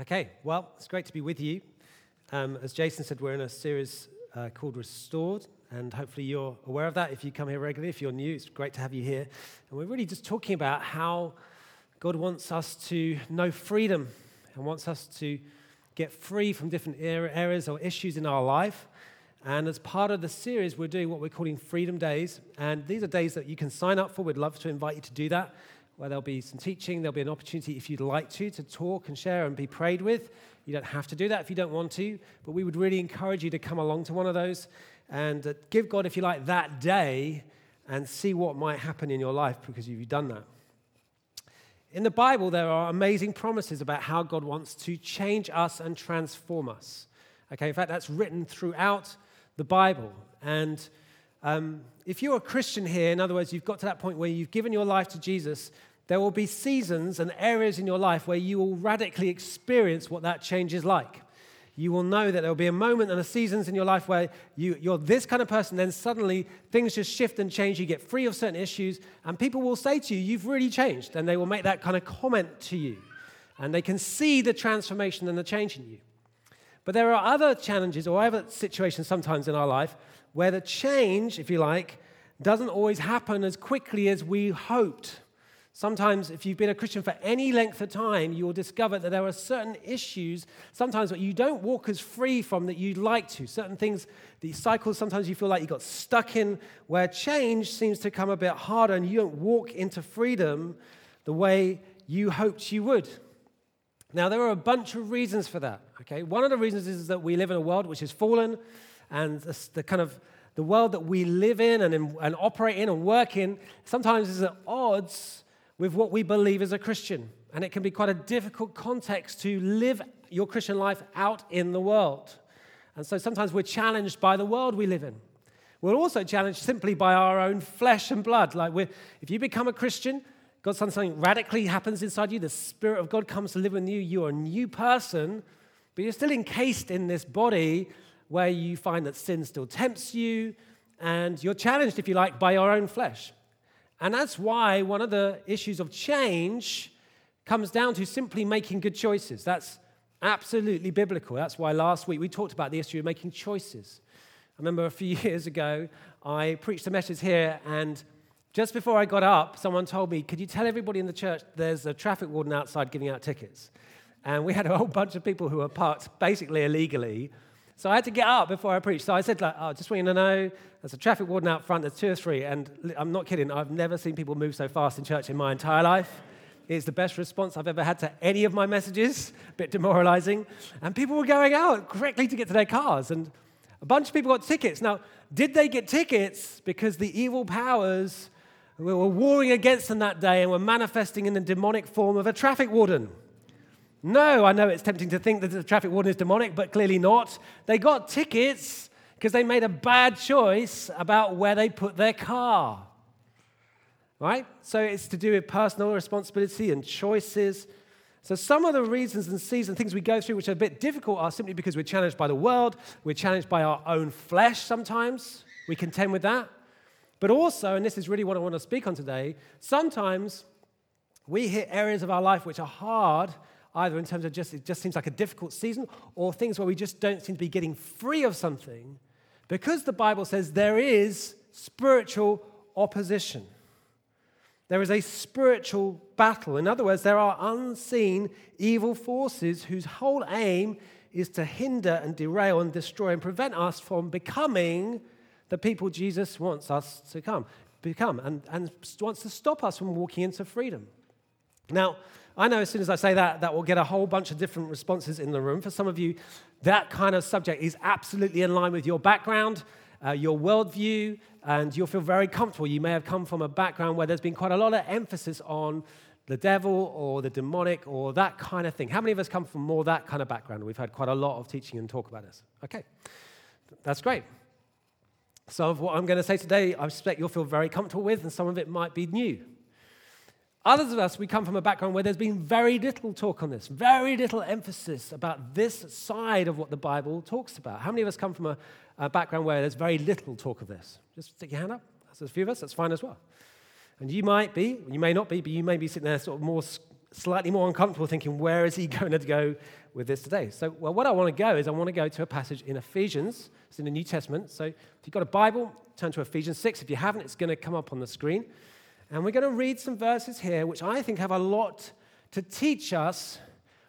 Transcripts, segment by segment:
Okay, well, it's great to be with you. Um, as Jason said, we're in a series uh, called Restored, and hopefully you're aware of that if you come here regularly. If you're new, it's great to have you here. And we're really just talking about how God wants us to know freedom and wants us to get free from different areas or issues in our life. And as part of the series, we're doing what we're calling Freedom Days. And these are days that you can sign up for. We'd love to invite you to do that where there'll be some teaching. There'll be an opportunity, if you'd like to, to talk and share and be prayed with. You don't have to do that if you don't want to, but we would really encourage you to come along to one of those and uh, give God, if you like, that day and see what might happen in your life because you've done that. In the Bible, there are amazing promises about how God wants to change us and transform us. Okay, in fact, that's written throughout the Bible. And um, if you're a Christian here, in other words, you've got to that point where you've given your life to Jesus, there will be seasons and areas in your life where you will radically experience what that change is like. You will know that there will be a moment and a seasons in your life where you, you're this kind of person, then suddenly things just shift and change. You get free of certain issues, and people will say to you, You've really changed. And they will make that kind of comment to you. And they can see the transformation and the change in you. But there are other challenges or other situations sometimes in our life where the change, if you like, doesn't always happen as quickly as we hoped. Sometimes, if you've been a Christian for any length of time, you will discover that there are certain issues, sometimes that you don't walk as free from that you'd like to. Certain things, these cycles, sometimes you feel like you got stuck in, where change seems to come a bit harder and you don't walk into freedom the way you hoped you would. Now, there are a bunch of reasons for that. Okay, one of the reasons is that we live in a world which is fallen, and the, kind of the world that we live in and, in and operate in and work in sometimes is at odds with what we believe as a Christian. And it can be quite a difficult context to live your Christian life out in the world. And so sometimes we're challenged by the world we live in. We're also challenged simply by our own flesh and blood. Like, if you become a Christian, God, something radically happens inside you. The Spirit of God comes to live in you. You're a new person, but you're still encased in this body where you find that sin still tempts you, and you're challenged, if you like, by your own flesh. And that's why one of the issues of change comes down to simply making good choices. That's absolutely biblical. That's why last week we talked about the issue of making choices. I remember a few years ago, I preached a message here, and just before I got up, someone told me, Could you tell everybody in the church there's a traffic warden outside giving out tickets? And we had a whole bunch of people who were parked basically illegally so I had to get up before I preached. So I said, like, oh, just want you to know, there's a traffic warden out front, there's two or three. And I'm not kidding, I've never seen people move so fast in church in my entire life. It's the best response I've ever had to any of my messages, a bit demoralizing. And people were going out correctly to get to their cars. And a bunch of people got tickets. Now, did they get tickets because the evil powers were warring against them that day and were manifesting in the demonic form of a traffic warden? No, I know it's tempting to think that the traffic warden is demonic, but clearly not. They got tickets because they made a bad choice about where they put their car. Right? So it's to do with personal responsibility and choices. So some of the reasons and seasons, things we go through which are a bit difficult are simply because we're challenged by the world, we're challenged by our own flesh sometimes. We contend with that. But also, and this is really what I want to speak on today, sometimes we hit areas of our life which are hard either in terms of just it just seems like a difficult season or things where we just don't seem to be getting free of something because the Bible says there is spiritual opposition. There is a spiritual battle. In other words, there are unseen evil forces whose whole aim is to hinder and derail and destroy and prevent us from becoming the people Jesus wants us to come, become and, and wants to stop us from walking into freedom. Now, I know as soon as I say that, that will get a whole bunch of different responses in the room. For some of you, that kind of subject is absolutely in line with your background, uh, your worldview, and you'll feel very comfortable. You may have come from a background where there's been quite a lot of emphasis on the devil or the demonic or that kind of thing. How many of us come from more that kind of background? We've had quite a lot of teaching and talk about this. Okay, that's great. Some of what I'm going to say today, I suspect you'll feel very comfortable with, and some of it might be new. Others of us, we come from a background where there's been very little talk on this, very little emphasis about this side of what the Bible talks about. How many of us come from a, a background where there's very little talk of this? Just stick your hand up. There's a few of us, that's fine as well. And you might be, you may not be, but you may be sitting there sort of more slightly more uncomfortable thinking, where is he going to go with this today? So, well, what I want to go is I want to go to a passage in Ephesians. It's in the New Testament. So, if you've got a Bible, turn to Ephesians 6. If you haven't, it's going to come up on the screen. And we're going to read some verses here which I think have a lot to teach us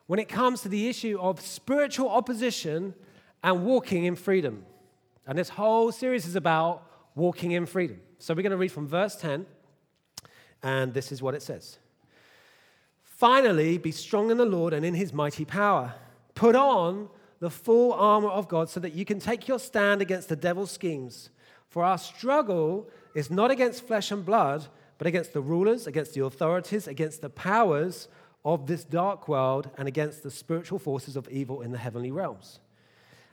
when it comes to the issue of spiritual opposition and walking in freedom. And this whole series is about walking in freedom. So, we're going to read from verse 10, and this is what it says. Finally, be strong in the Lord and in his mighty power. Put on the full armor of God so that you can take your stand against the devil's schemes. For our struggle is not against flesh and blood, but against the rulers, against the authorities, against the powers of this dark world, and against the spiritual forces of evil in the heavenly realms.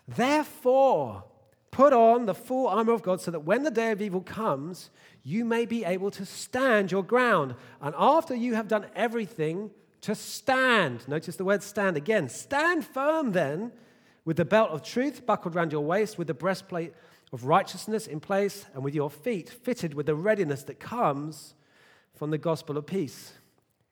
Therefore, put on the full armor of God so that when the day of evil comes, you may be able to stand your ground. And after you have done everything, to stand. Notice the word stand again. Stand firm then, with the belt of truth buckled around your waist, with the breastplate of righteousness in place, and with your feet fitted with the readiness that comes from the gospel of peace.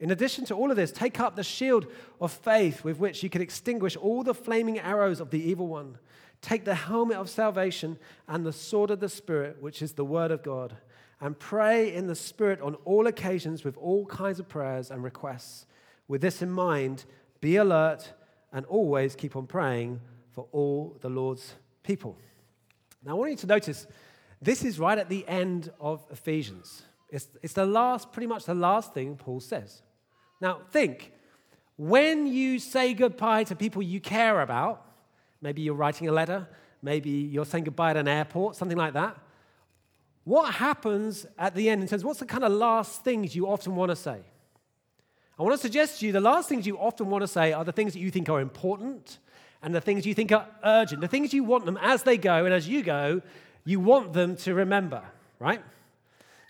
In addition to all of this, take up the shield of faith with which you can extinguish all the flaming arrows of the evil one. Take the helmet of salvation and the sword of the Spirit, which is the word of God, and pray in the Spirit on all occasions with all kinds of prayers and requests. With this in mind, be alert and always keep on praying for all the Lord's people. Now, I want you to notice this is right at the end of Ephesians. It's, it's the last, pretty much the last thing Paul says. Now, think when you say goodbye to people you care about, maybe you're writing a letter, maybe you're saying goodbye at an airport, something like that. What happens at the end in terms of what's the kind of last things you often want to say? I want to suggest to you the last things you often want to say are the things that you think are important and the things you think are urgent, the things you want them as they go and as you go, you want them to remember, right?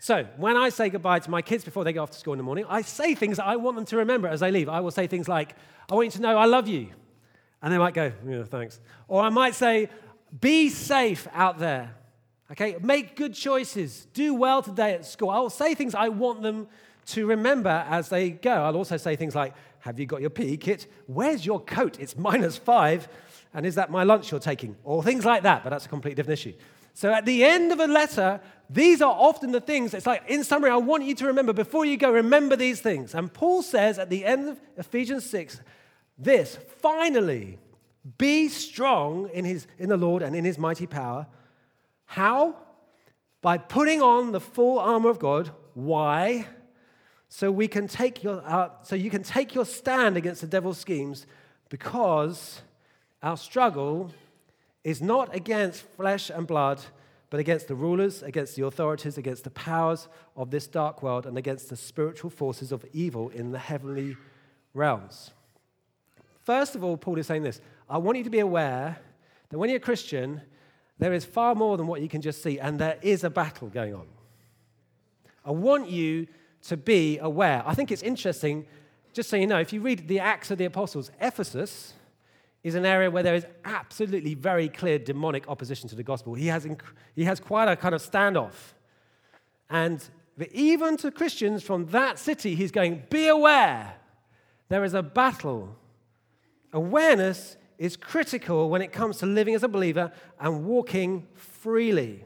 So, when I say goodbye to my kids before they go off to school in the morning, I say things that I want them to remember as they leave. I will say things like, I want you to know I love you. And they might go, yeah, thanks. Or I might say, be safe out there. Okay? Make good choices. Do well today at school. I will say things I want them to remember as they go. I'll also say things like, Have you got your PE kit? Where's your coat? It's minus five. And is that my lunch you're taking? Or things like that, but that's a completely different issue. So at the end of a letter, these are often the things. It's like, in summary, I want you to remember before you go, remember these things. And Paul says at the end of Ephesians 6, this finally, be strong in, his, in the Lord and in his mighty power. How? By putting on the full armor of God. Why? so we can take your uh, so you can take your stand against the devil's schemes because our struggle is not against flesh and blood but against the rulers against the authorities against the powers of this dark world and against the spiritual forces of evil in the heavenly realms. First of all paul is saying this. I want you to be aware that when you're a christian there is far more than what you can just see and there is a battle going on. I want you to be aware. I think it's interesting, just so you know, if you read the Acts of the Apostles, Ephesus is an area where there is absolutely very clear demonic opposition to the gospel. He has, inc- he has quite a kind of standoff. And even to Christians from that city, he's going, Be aware, there is a battle. Awareness is critical when it comes to living as a believer and walking freely.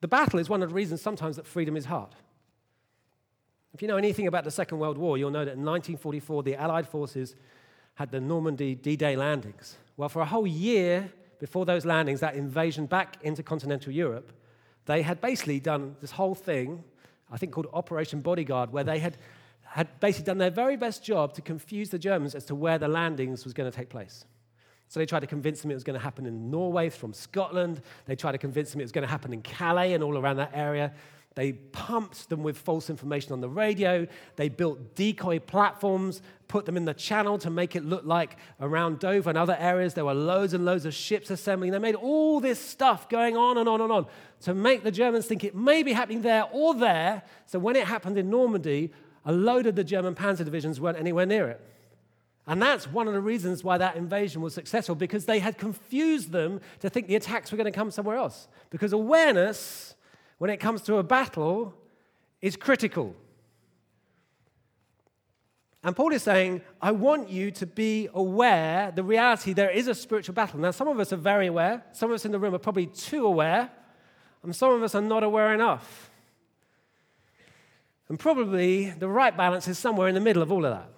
The battle is one of the reasons sometimes that freedom is hard. If you know anything about the Second World War, you'll know that in 1944, the Allied forces had the Normandy D Day landings. Well, for a whole year before those landings, that invasion back into continental Europe, they had basically done this whole thing, I think called Operation Bodyguard, where they had, had basically done their very best job to confuse the Germans as to where the landings was going to take place. So they tried to convince them it was going to happen in Norway from Scotland. They tried to convince them it was going to happen in Calais and all around that area. They pumped them with false information on the radio. They built decoy platforms, put them in the channel to make it look like around Dover and other areas there were loads and loads of ships assembling. They made all this stuff going on and on and on to make the Germans think it may be happening there or there. So when it happened in Normandy, a load of the German panzer divisions weren't anywhere near it. And that's one of the reasons why that invasion was successful, because they had confused them to think the attacks were going to come somewhere else. Because awareness, when it comes to a battle, is critical. And Paul is saying, I want you to be aware the reality there is a spiritual battle. Now, some of us are very aware. Some of us in the room are probably too aware. And some of us are not aware enough. And probably the right balance is somewhere in the middle of all of that.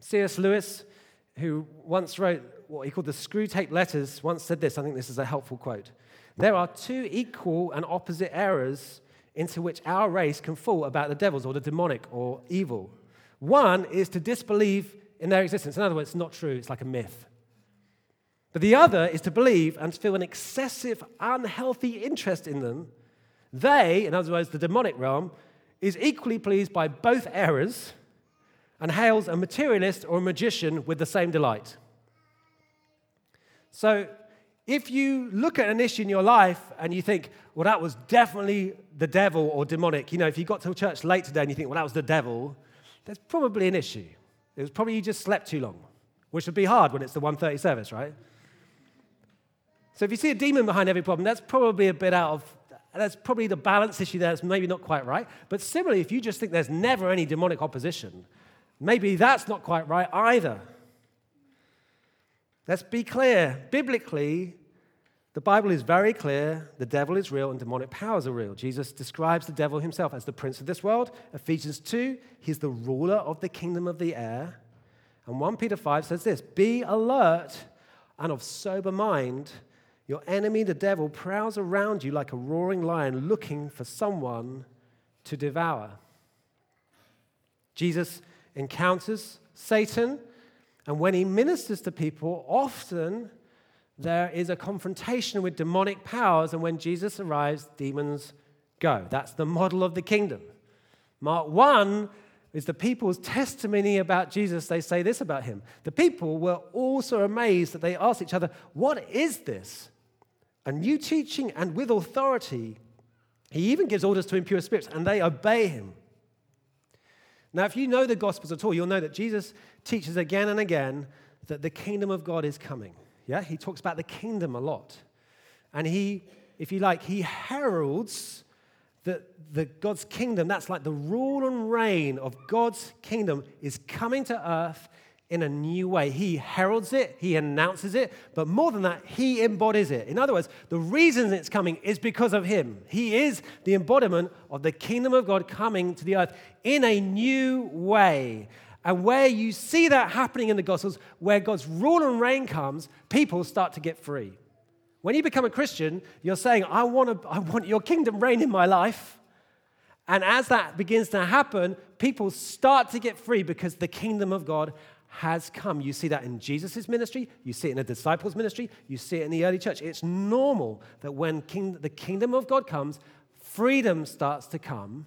C.S. Lewis, who once wrote what he called the Screwtape Letters, once said this. I think this is a helpful quote. There are two equal and opposite errors into which our race can fall about the devils or the demonic or evil. One is to disbelieve in their existence. In other words, it's not true, it's like a myth. But the other is to believe and to feel an excessive, unhealthy interest in them. They, in other words, the demonic realm, is equally pleased by both errors and hails a materialist or a magician with the same delight. So, if you look at an issue in your life and you think, well, that was definitely the devil or demonic, you know, if you got to church late today and you think, well, that was the devil, there's probably an issue. It was probably you just slept too long, which would be hard when it's the 1.30 service, right? So if you see a demon behind every problem, that's probably a bit out of, that's probably the balance issue there that's maybe not quite right. But similarly, if you just think there's never any demonic opposition, maybe that's not quite right either. Let's be clear. Biblically, the Bible is very clear the devil is real and demonic powers are real. Jesus describes the devil himself as the prince of this world. Ephesians 2, he's the ruler of the kingdom of the air. And 1 Peter 5 says this Be alert and of sober mind. Your enemy, the devil, prowls around you like a roaring lion looking for someone to devour. Jesus encounters Satan, and when he ministers to people, often there is a confrontation with demonic powers, and when Jesus arrives, demons go. That's the model of the kingdom. Mark 1 is the people's testimony about Jesus. They say this about him. The people were also amazed that they asked each other, What is this? A new teaching and with authority. He even gives orders to impure spirits, and they obey him. Now, if you know the Gospels at all, you'll know that Jesus teaches again and again that the kingdom of God is coming. Yeah, he talks about the kingdom a lot. And he, if you like, he heralds that the God's kingdom, that's like the rule and reign of God's kingdom, is coming to earth in a new way. He heralds it, he announces it, but more than that, he embodies it. In other words, the reason it's coming is because of him. He is the embodiment of the kingdom of God coming to the earth in a new way. And where you see that happening in the Gospels, where God's rule and reign comes, people start to get free. When you become a Christian, you're saying, I want, to, I want your kingdom reign in my life. And as that begins to happen, people start to get free because the kingdom of God has come. You see that in Jesus' ministry, you see it in the disciples' ministry, you see it in the early church. It's normal that when king, the kingdom of God comes, freedom starts to come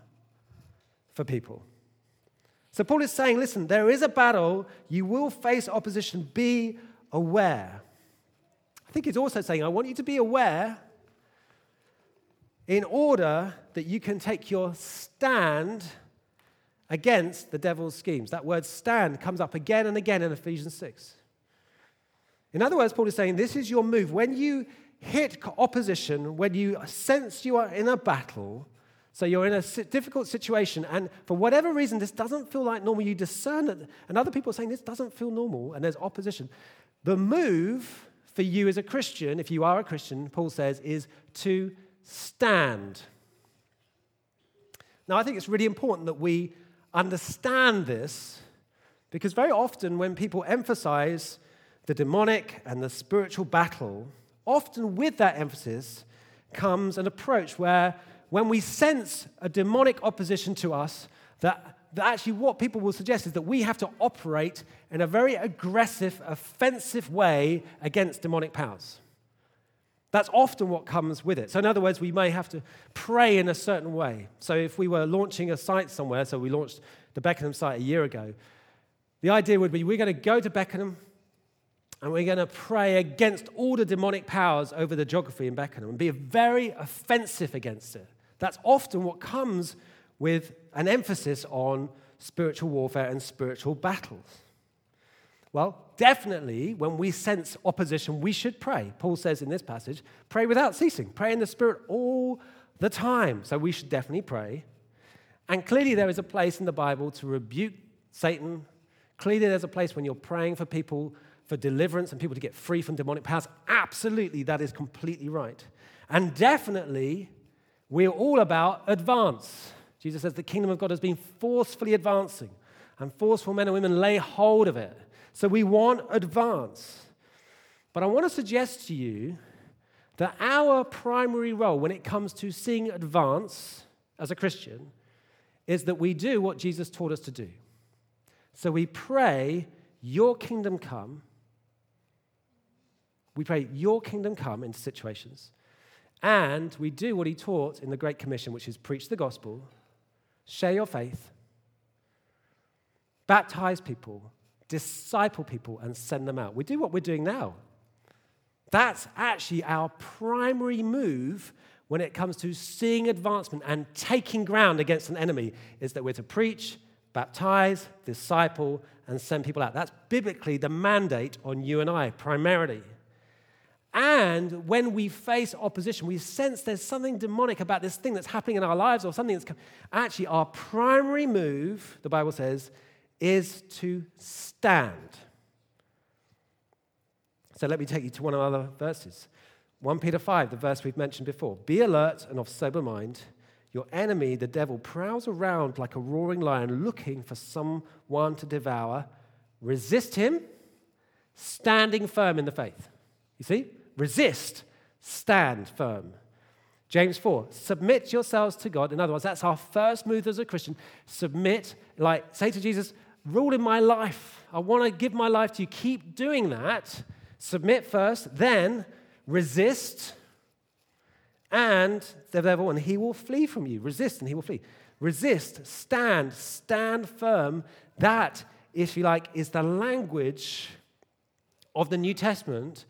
for people. So Paul is saying, listen, there is a battle. You will face opposition. Be aware. I think he's also saying, I want you to be aware in order that you can take your stand against the devil's schemes. That word stand comes up again and again in Ephesians 6. In other words, Paul is saying, this is your move. When you hit opposition, when you sense you are in a battle, so you're in a difficult situation, and for whatever reason, this doesn't feel like normal. You discern it, and other people are saying this doesn't feel normal, and there's opposition. The move for you as a Christian, if you are a Christian, Paul says, is to stand. Now, I think it's really important that we understand this because very often when people emphasize the demonic and the spiritual battle, often with that emphasis comes an approach where when we sense a demonic opposition to us, that, that actually what people will suggest is that we have to operate in a very aggressive, offensive way against demonic powers. That's often what comes with it. So, in other words, we may have to pray in a certain way. So, if we were launching a site somewhere, so we launched the Beckenham site a year ago, the idea would be we're going to go to Beckenham and we're going to pray against all the demonic powers over the geography in Beckenham and be very offensive against it. That's often what comes with an emphasis on spiritual warfare and spiritual battles. Well, definitely, when we sense opposition, we should pray. Paul says in this passage, pray without ceasing, pray in the Spirit all the time. So we should definitely pray. And clearly, there is a place in the Bible to rebuke Satan, Clearly, there's a place when you're praying for people for deliverance and people to get free from demonic powers. Absolutely, that is completely right. And definitely, we're all about advance. Jesus says the kingdom of God has been forcefully advancing, and forceful men and women lay hold of it. So we want advance. But I want to suggest to you that our primary role when it comes to seeing advance as a Christian is that we do what Jesus taught us to do. So we pray, Your kingdom come. We pray, Your kingdom come into situations. And we do what He taught in the Great Commission, which is preach the gospel, share your faith, baptize people, disciple people, and send them out. We do what we're doing now. That's actually our primary move when it comes to seeing advancement and taking ground against an enemy is that we're to preach, baptize, disciple, and send people out. That's biblically the mandate on you and I, primarily. And when we face opposition, we sense there's something demonic about this thing that's happening in our lives or something that's actually our primary move, the Bible says, is to stand. So let me take you to one of the other verses. 1 Peter 5, the verse we've mentioned before. Be alert and of sober mind. Your enemy, the devil, prowls around like a roaring lion looking for someone to devour. Resist him, standing firm in the faith. You see? Resist, stand firm. James 4, submit yourselves to God. In other words, that's our first move as a Christian. Submit, like, say to Jesus, rule in my life. I want to give my life to you. Keep doing that. Submit first, then resist, and the devil, and he will flee from you. Resist, and he will flee. Resist, stand, stand firm. That, if you like, is the language of the New Testament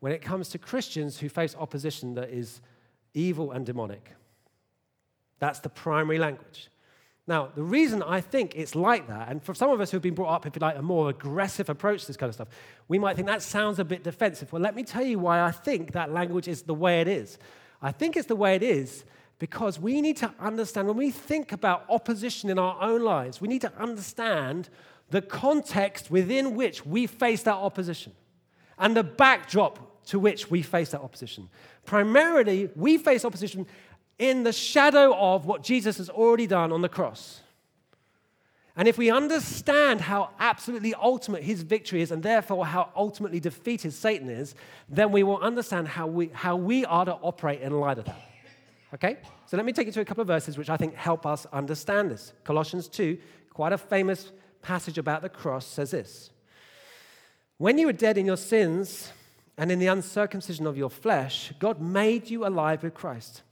when it comes to Christians who face opposition that is evil and demonic. That's the primary language. Now, the reason I think it's like that, and for some of us who've been brought up, with like, a more aggressive approach to this kind of stuff, we might think that sounds a bit defensive. Well, let me tell you why I think that language is the way it is. I think it's the way it is because we need to understand, when we think about opposition in our own lives, we need to understand the context within which we face that opposition and the backdrop to which we face that opposition. Primarily, we face opposition in the shadow of what Jesus has already done on the cross. And if we understand how absolutely ultimate his victory is, and therefore how ultimately defeated Satan is, then we will understand how we, how we are to operate in light of that. Okay? So let me take you to a couple of verses which I think help us understand this. Colossians 2, quite a famous passage about the cross, says this When you were dead in your sins and in the uncircumcision of your flesh, God made you alive with Christ.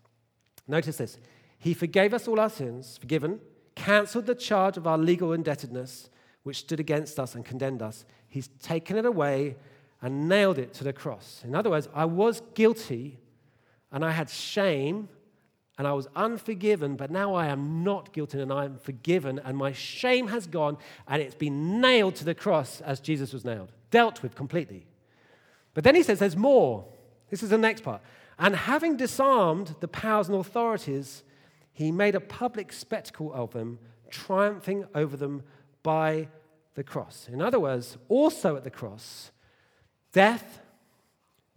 Notice this. He forgave us all our sins, forgiven, cancelled the charge of our legal indebtedness, which stood against us and condemned us. He's taken it away and nailed it to the cross. In other words, I was guilty and I had shame and I was unforgiven, but now I am not guilty and I am forgiven, and my shame has gone and it's been nailed to the cross as Jesus was nailed, dealt with completely. But then he says there's more. This is the next part. And having disarmed the powers and authorities, he made a public spectacle of them, triumphing over them by the cross. In other words, also at the cross, death,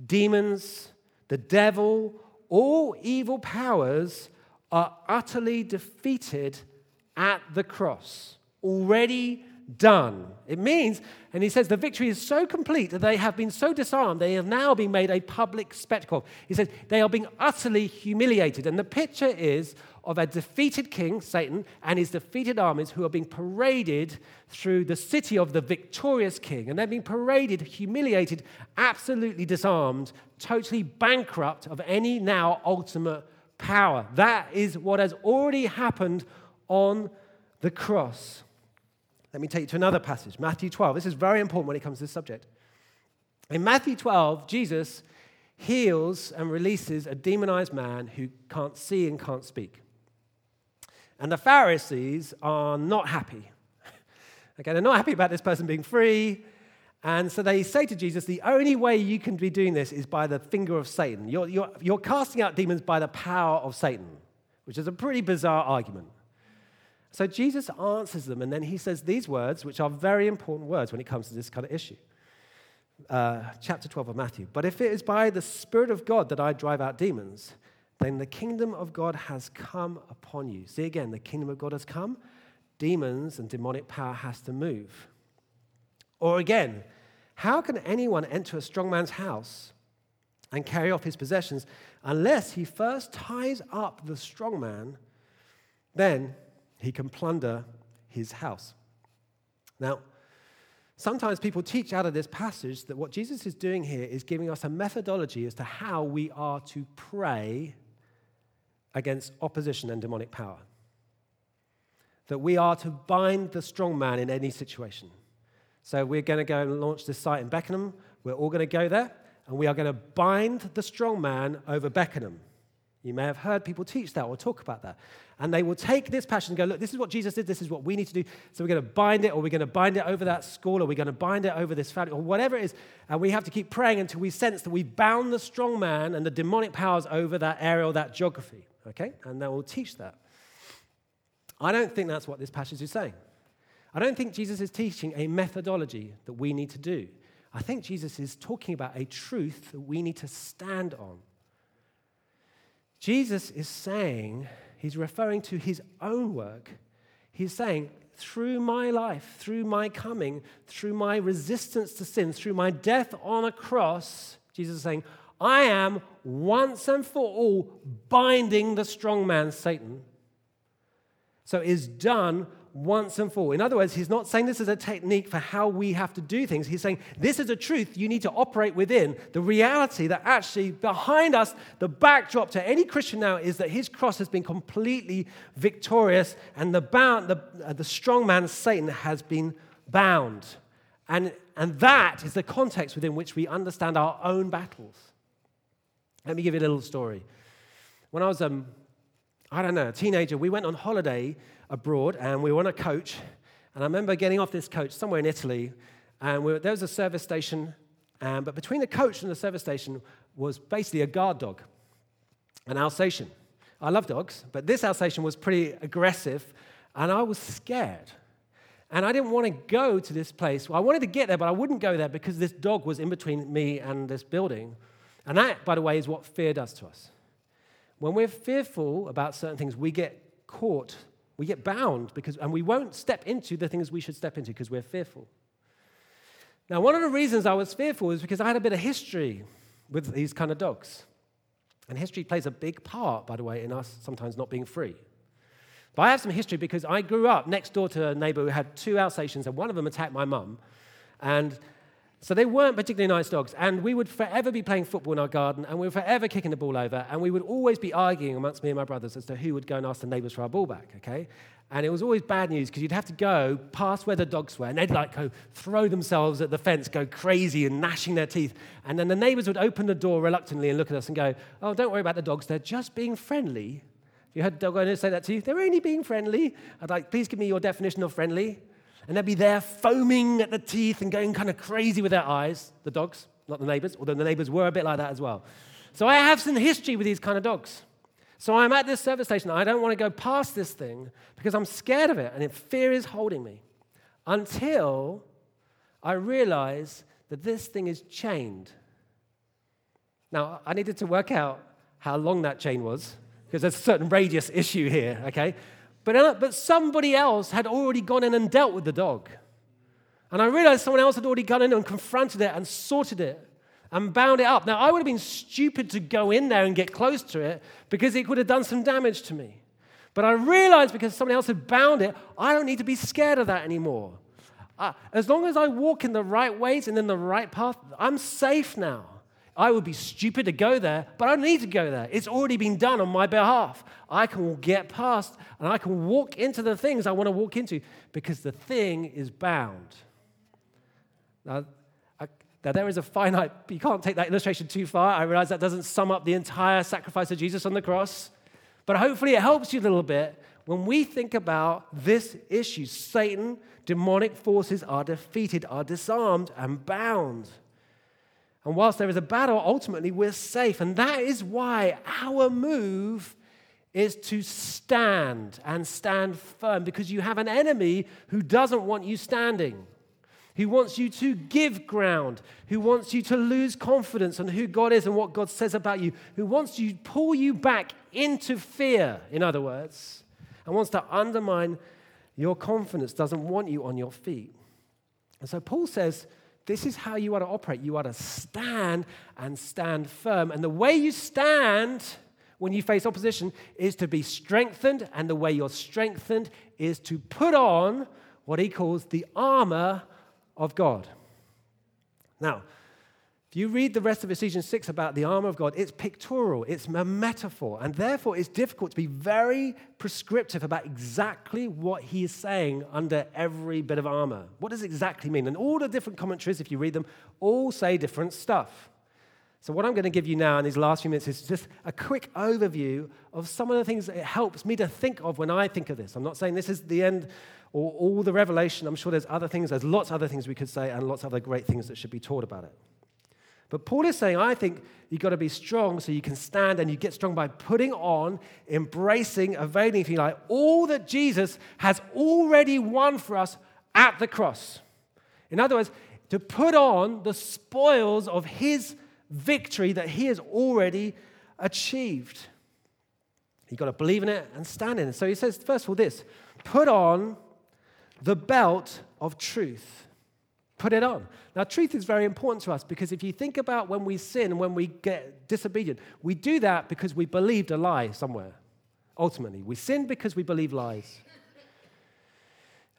demons, the devil, all evil powers are utterly defeated at the cross, already done. It means, and he says, the victory is so complete that they have been so disarmed, they have now been made a public spectacle. He says, they are being utterly humiliated. And the picture is of a defeated king, Satan, and his defeated armies who are being paraded through the city of the victorious king. And they're being paraded, humiliated, absolutely disarmed, totally bankrupt of any now ultimate power. That is what has already happened on the cross. Let me take you to another passage, Matthew 12. This is very important when it comes to this subject. In Matthew 12, Jesus heals and releases a demonized man who can't see and can't speak. And the Pharisees are not happy. okay, they're not happy about this person being free. And so they say to Jesus, the only way you can be doing this is by the finger of Satan. You're, you're, you're casting out demons by the power of Satan, which is a pretty bizarre argument. So Jesus answers them, and then he says these words, which are very important words when it comes to this kind of issue. Uh, chapter 12 of Matthew. But if it is by the Spirit of God that I drive out demons, then the kingdom of God has come upon you. See again, the kingdom of God has come, demons and demonic power has to move. Or again, how can anyone enter a strong man's house and carry off his possessions unless he first ties up the strong man? Then he can plunder his house. Now, sometimes people teach out of this passage that what Jesus is doing here is giving us a methodology as to how we are to pray against opposition and demonic power. That we are to bind the strong man in any situation. So we're going to go and launch this site in Beckenham. We're all going to go there, and we are going to bind the strong man over Beckenham. You may have heard people teach that or talk about that. And they will take this passion and go, look, this is what Jesus did, this is what we need to do. So we're going to bind it, or we're going to bind it over that school, or we're going to bind it over this family, or whatever it is. And we have to keep praying until we sense that we bound the strong man and the demonic powers over that area or that geography. Okay? And they will teach that. I don't think that's what this passage is saying. I don't think Jesus is teaching a methodology that we need to do. I think Jesus is talking about a truth that we need to stand on. Jesus is saying, he's referring to his own work. He's saying, through my life, through my coming, through my resistance to sin, through my death on a cross, Jesus is saying, I am once and for all binding the strong man, Satan. So is done once and for all. In other words, he's not saying this is a technique for how we have to do things. He's saying this is a truth you need to operate within. The reality that actually behind us, the backdrop to any Christian now is that his cross has been completely victorious and the, bound, the, uh, the strong man, Satan, has been bound. And, and that is the context within which we understand our own battles. Let me give you a little story. When I was, um, I don't know, a teenager, we went on holiday abroad and we were on a coach. And I remember getting off this coach somewhere in Italy, and we were, there was a service station. Um, but between the coach and the service station was basically a guard dog, an Alsatian. I love dogs, but this Alsatian was pretty aggressive, and I was scared. And I didn't want to go to this place. Well, I wanted to get there, but I wouldn't go there because this dog was in between me and this building. And that, by the way, is what fear does to us. When we're fearful about certain things, we get caught we get bound because, and we won't step into the things we should step into because we're fearful. Now, one of the reasons I was fearful is because I had a bit of history with these kind of dogs. And history plays a big part, by the way, in us sometimes not being free. But I have some history because I grew up next door to a neighbor who had two Alsatians, and one of them attacked my mum. And so they weren't particularly nice dogs. And we would forever be playing football in our garden, and we were forever kicking the ball over, and we would always be arguing amongst me and my brothers as to who would go and ask the neighbors for our ball back, okay? And it was always bad news because you'd have to go past where the dogs were, and they'd like go throw themselves at the fence, go crazy and gnashing their teeth. And then the neighbors would open the door reluctantly and look at us and go, Oh, don't worry about the dogs, they're just being friendly. You heard a dog owner say that to you? They're only being friendly. I'd like, please give me your definition of friendly and they'd be there foaming at the teeth and going kind of crazy with their eyes, the dogs, not the neighbors, although the neighbors were a bit like that as well. So I have some history with these kind of dogs. So I'm at this service station. I don't want to go past this thing because I'm scared of it and fear is holding me until I realize that this thing is chained. Now, I needed to work out how long that chain was because there's a certain radius issue here, okay? But, uh, but somebody else had already gone in and dealt with the dog. And I realized someone else had already gone in and confronted it and sorted it and bound it up. Now, I would have been stupid to go in there and get close to it because it could have done some damage to me. But I realized because someone else had bound it, I don't need to be scared of that anymore. Uh, as long as I walk in the right ways and in the right path, I'm safe now. I would be stupid to go there, but I don't need to go there. It's already been done on my behalf. I can get past and I can walk into the things I want to walk into because the thing is bound. Now, I, now there is a finite, you can't take that illustration too far. I realize that doesn't sum up the entire sacrifice of Jesus on the cross, but hopefully it helps you a little bit when we think about this issue. Satan, demonic forces are defeated, are disarmed, and bound. And whilst there is a battle, ultimately we're safe. And that is why our move is to stand and stand firm because you have an enemy who doesn't want you standing, who wants you to give ground, who wants you to lose confidence on who God is and what God says about you, who wants to pull you back into fear, in other words, and wants to undermine your confidence, doesn't want you on your feet. And so Paul says, this is how you are to operate. You are to stand and stand firm. And the way you stand when you face opposition is to be strengthened, and the way you're strengthened is to put on what he calls the armor of God. Now, if you read the rest of Ephesians 6 about the armor of God, it's pictorial, it's a metaphor, and therefore it's difficult to be very prescriptive about exactly what he is saying under every bit of armor. What does exactly mean? And all the different commentaries, if you read them, all say different stuff. So, what I'm going to give you now in these last few minutes is just a quick overview of some of the things that it helps me to think of when I think of this. I'm not saying this is the end or all the revelation. I'm sure there's other things, there's lots of other things we could say, and lots of other great things that should be taught about it. But Paul is saying, I think you've got to be strong so you can stand, and you get strong by putting on, embracing, availing, if you like, all that Jesus has already won for us at the cross. In other words, to put on the spoils of his victory that he has already achieved. You've got to believe in it and stand in it. So he says, first of all, this put on the belt of truth put it on. Now, truth is very important to us because if you think about when we sin when we get disobedient, we do that because we believed a lie somewhere. Ultimately, we sin because we believe lies.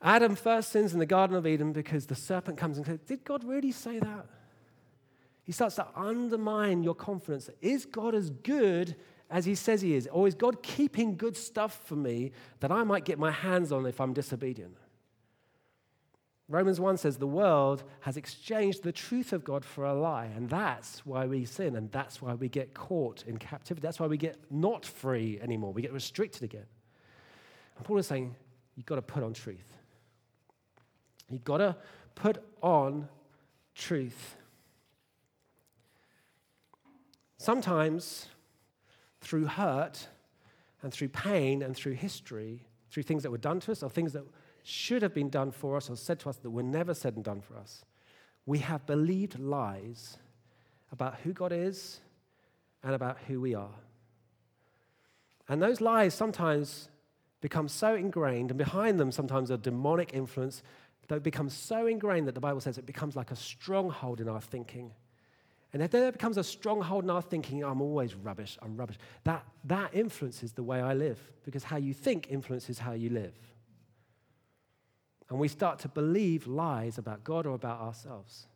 Adam first sins in the Garden of Eden because the serpent comes and says, Did God really say that? He starts to undermine your confidence. Is God as good as he says he is? Or is God keeping good stuff for me that I might get my hands on if I'm disobedient? Romans 1 says the world has exchanged the truth of God for a lie, and that's why we sin, and that's why we get caught in captivity. That's why we get not free anymore. We get restricted again. And Paul is saying, you've got to put on truth. You've got to put on truth. Sometimes, through hurt and through pain and through history, through things that were done to us or things that should have been done for us or said to us that were never said and done for us. We have believed lies about who God is and about who we are. And those lies sometimes become so ingrained, and behind them sometimes a demonic influence that becomes so ingrained that the Bible says it becomes like a stronghold in our thinking. And if there becomes a stronghold in our thinking, I'm always rubbish, I'm rubbish, that, that influences the way I live because how you think influences how you live. And we start to believe lies about God or about ourselves.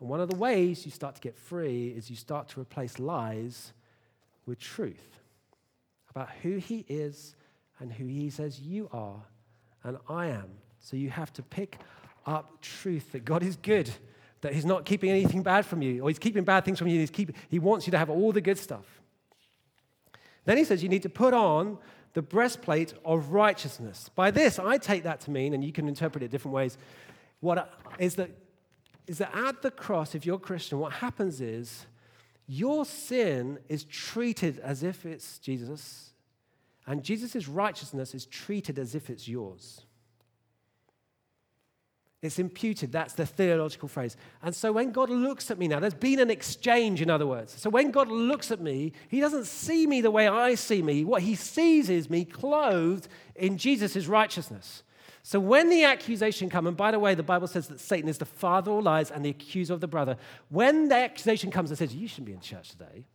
And one of the ways you start to get free is you start to replace lies with truth about who He is and who He says you are and I am. So you have to pick up truth that God is good, that He's not keeping anything bad from you, or He's keeping bad things from you. He's keep, he wants you to have all the good stuff. Then He says you need to put on the breastplate of righteousness. By this, I take that to mean, and you can interpret it different ways, what is that, is that at the cross, if you're Christian, what happens is your sin is treated as if it's Jesus, and Jesus' righteousness is treated as if it's yours. It's imputed. That's the theological phrase. And so when God looks at me now, there's been an exchange, in other words. So when God looks at me, he doesn't see me the way I see me. What he sees is me clothed in Jesus' righteousness. So when the accusation comes, and by the way, the Bible says that Satan is the father of lies and the accuser of the brother. When the accusation comes and says, You shouldn't be in church today,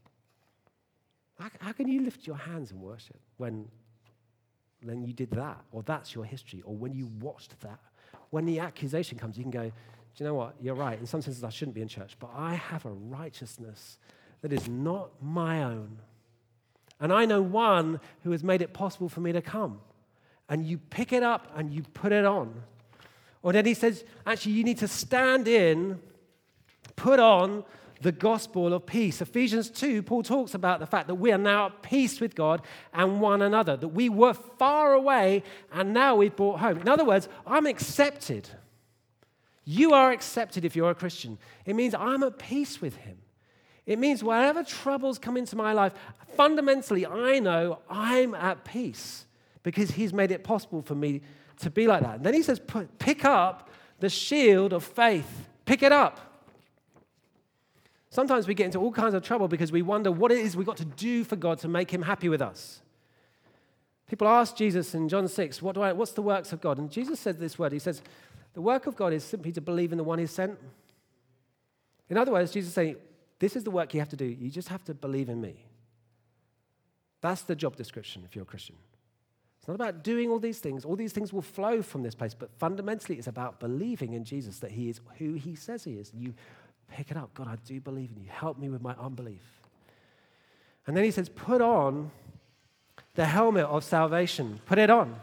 how, can you lift your hands and worship when then you did that, or that's your history, or when you watched that? When the accusation comes, you can go, Do you know what? You're right. In some senses, I shouldn't be in church, but I have a righteousness that is not my own. And I know one who has made it possible for me to come. And you pick it up and you put it on. Or then he says, actually, you need to stand in, put on the gospel of peace. Ephesians 2, Paul talks about the fact that we are now at peace with God and one another, that we were far away and now we've brought home. In other words, I'm accepted. You are accepted if you're a Christian. It means I'm at peace with Him. It means whatever troubles come into my life, fundamentally, I know I'm at peace because He's made it possible for me to be like that. And then He says, pick up the shield of faith. Pick it up. Sometimes we get into all kinds of trouble because we wonder what it is we've got to do for God to make Him happy with us. People ask Jesus in John 6, what do I, what's the works of God? And Jesus said this word He says, The work of God is simply to believe in the one He sent. In other words, Jesus is saying, This is the work you have to do. You just have to believe in me. That's the job description if you're a Christian. It's not about doing all these things. All these things will flow from this place, but fundamentally, it's about believing in Jesus that He is who He says He is. You pick it up. God, I do believe in you. Help me with my unbelief. And then He says, Put on the helmet of salvation. Put it on.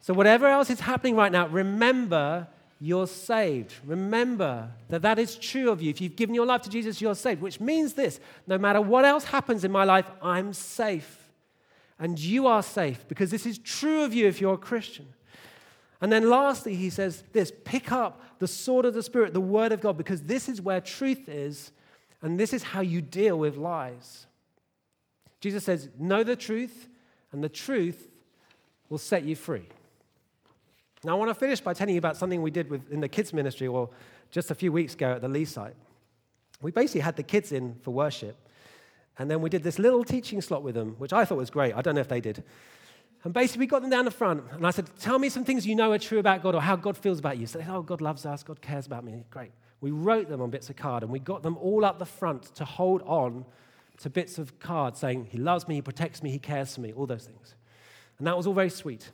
So, whatever else is happening right now, remember you're saved. Remember that that is true of you. If you've given your life to Jesus, you're saved, which means this no matter what else happens in my life, I'm safe. And you are safe because this is true of you if you're a Christian. And then lastly, he says this pick up the sword of the Spirit, the Word of God, because this is where truth is, and this is how you deal with lies. Jesus says, Know the truth, and the truth will set you free. Now, I want to finish by telling you about something we did in the kids' ministry, or just a few weeks ago at the Lee site. We basically had the kids in for worship, and then we did this little teaching slot with them, which I thought was great. I don't know if they did. And basically, we got them down the front, and I said, Tell me some things you know are true about God or how God feels about you. So they said, Oh, God loves us, God cares about me. Great. We wrote them on bits of card, and we got them all up the front to hold on to bits of card saying, He loves me, He protects me, He cares for me, all those things. And that was all very sweet.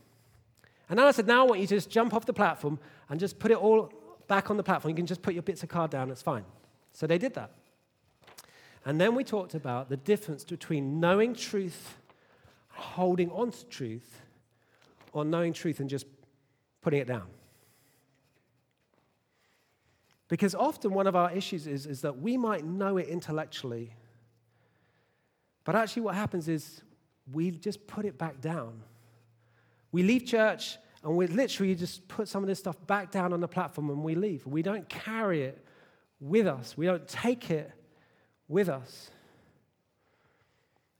And then I said, Now I want you to just jump off the platform and just put it all back on the platform. You can just put your bits of card down, it's fine. So they did that. And then we talked about the difference between knowing truth, holding on to truth, or knowing truth and just putting it down. Because often one of our issues is, is that we might know it intellectually, but actually, what happens is we just put it back down. We leave church and we literally just put some of this stuff back down on the platform and we leave. We don't carry it with us, we don't take it with us.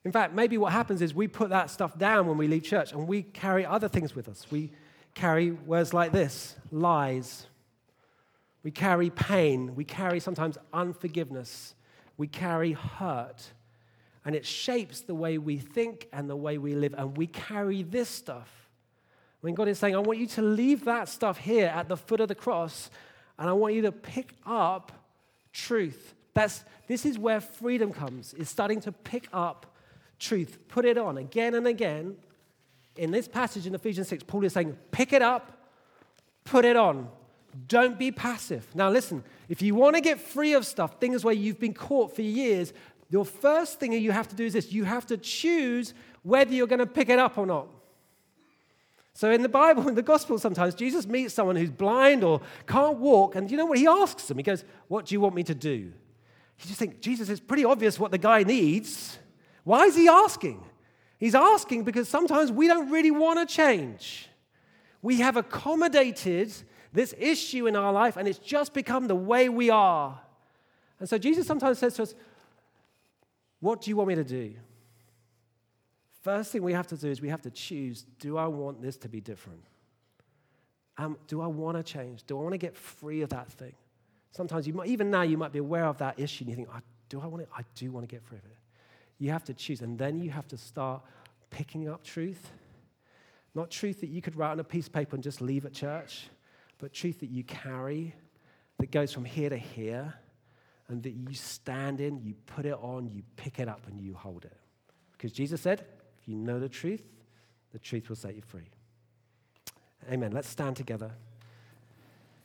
In fact, maybe what happens is we put that stuff down when we leave church and we carry other things with us. We carry words like this lies. We carry pain. We carry sometimes unforgiveness. We carry hurt and it shapes the way we think and the way we live. And we carry this stuff. When God is saying, I want you to leave that stuff here at the foot of the cross, and I want you to pick up truth. That's, this is where freedom comes, is starting to pick up truth, put it on again and again. In this passage in Ephesians 6, Paul is saying, pick it up, put it on. Don't be passive. Now, listen, if you want to get free of stuff, things where you've been caught for years, your first thing you have to do is this you have to choose whether you're going to pick it up or not. So in the Bible, in the gospel, sometimes Jesus meets someone who's blind or can't walk, and you know what he asks them? He goes, What do you want me to do? You just think, Jesus, it's pretty obvious what the guy needs. Why is he asking? He's asking because sometimes we don't really want to change. We have accommodated this issue in our life, and it's just become the way we are. And so Jesus sometimes says to us, what do you want me to do? First thing we have to do is we have to choose do I want this to be different? Um, do I want to change? Do I want to get free of that thing? Sometimes, you might, even now, you might be aware of that issue and you think, oh, do I want it? I do want to get free of it. You have to choose, and then you have to start picking up truth. Not truth that you could write on a piece of paper and just leave at church, but truth that you carry that goes from here to here and that you stand in, you put it on, you pick it up, and you hold it. Because Jesus said, if you know the truth, the truth will set you free. Amen. Let's stand together.